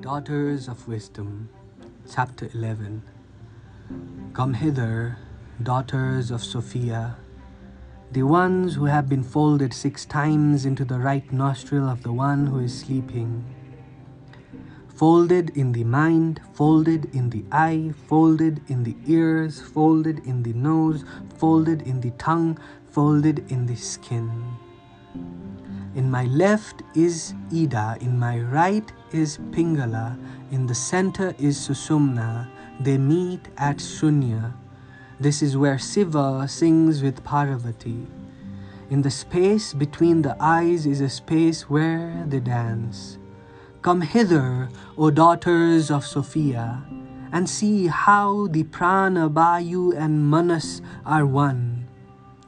Daughters of Wisdom, Chapter 11 Come hither, daughters of Sophia, the ones who have been folded six times into the right nostril of the one who is sleeping. Folded in the mind, folded in the eye, folded in the ears, folded in the nose, folded in the tongue, folded in the skin. In my left is Ida, in my right is Pingala, in the center is Susumna. They meet at Shunya. This is where Siva sings with Parvati. In the space between the eyes is a space where they dance. Come hither, O daughters of Sophia, and see how the Prana, Bayu, and Manas are one.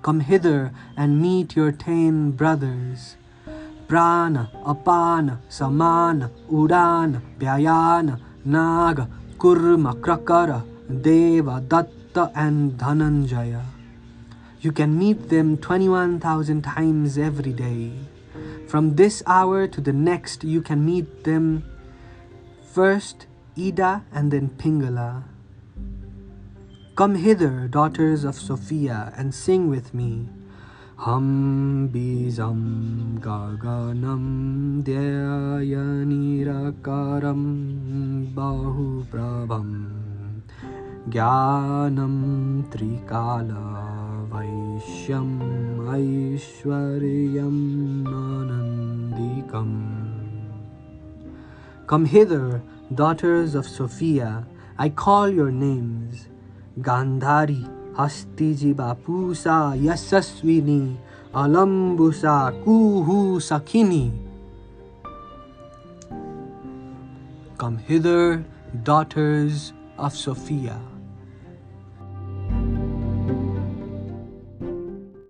Come hither and meet your ten brothers. Prana, Apana, Samana, Udana, Vyayana, Naga, Kurma, Krakara, Deva, Datta, and Dhananjaya. You can meet them 21,000 times every day. From this hour to the next, you can meet them first Ida and then Pingala. Come hither, daughters of Sophia, and sing with me. Hum bijam gaganam dhyayanirakkaram bahuprabham ज्ञानं त्रिकाला वैश्यम् ऐश्वर्यम् आनन्दिकम् Come hither, daughters of Sophia, I call your names. Gandhari, Pusa, Yasaswini, Alambusa, Kuhu, Sakini. Come hither, daughters of Sophia.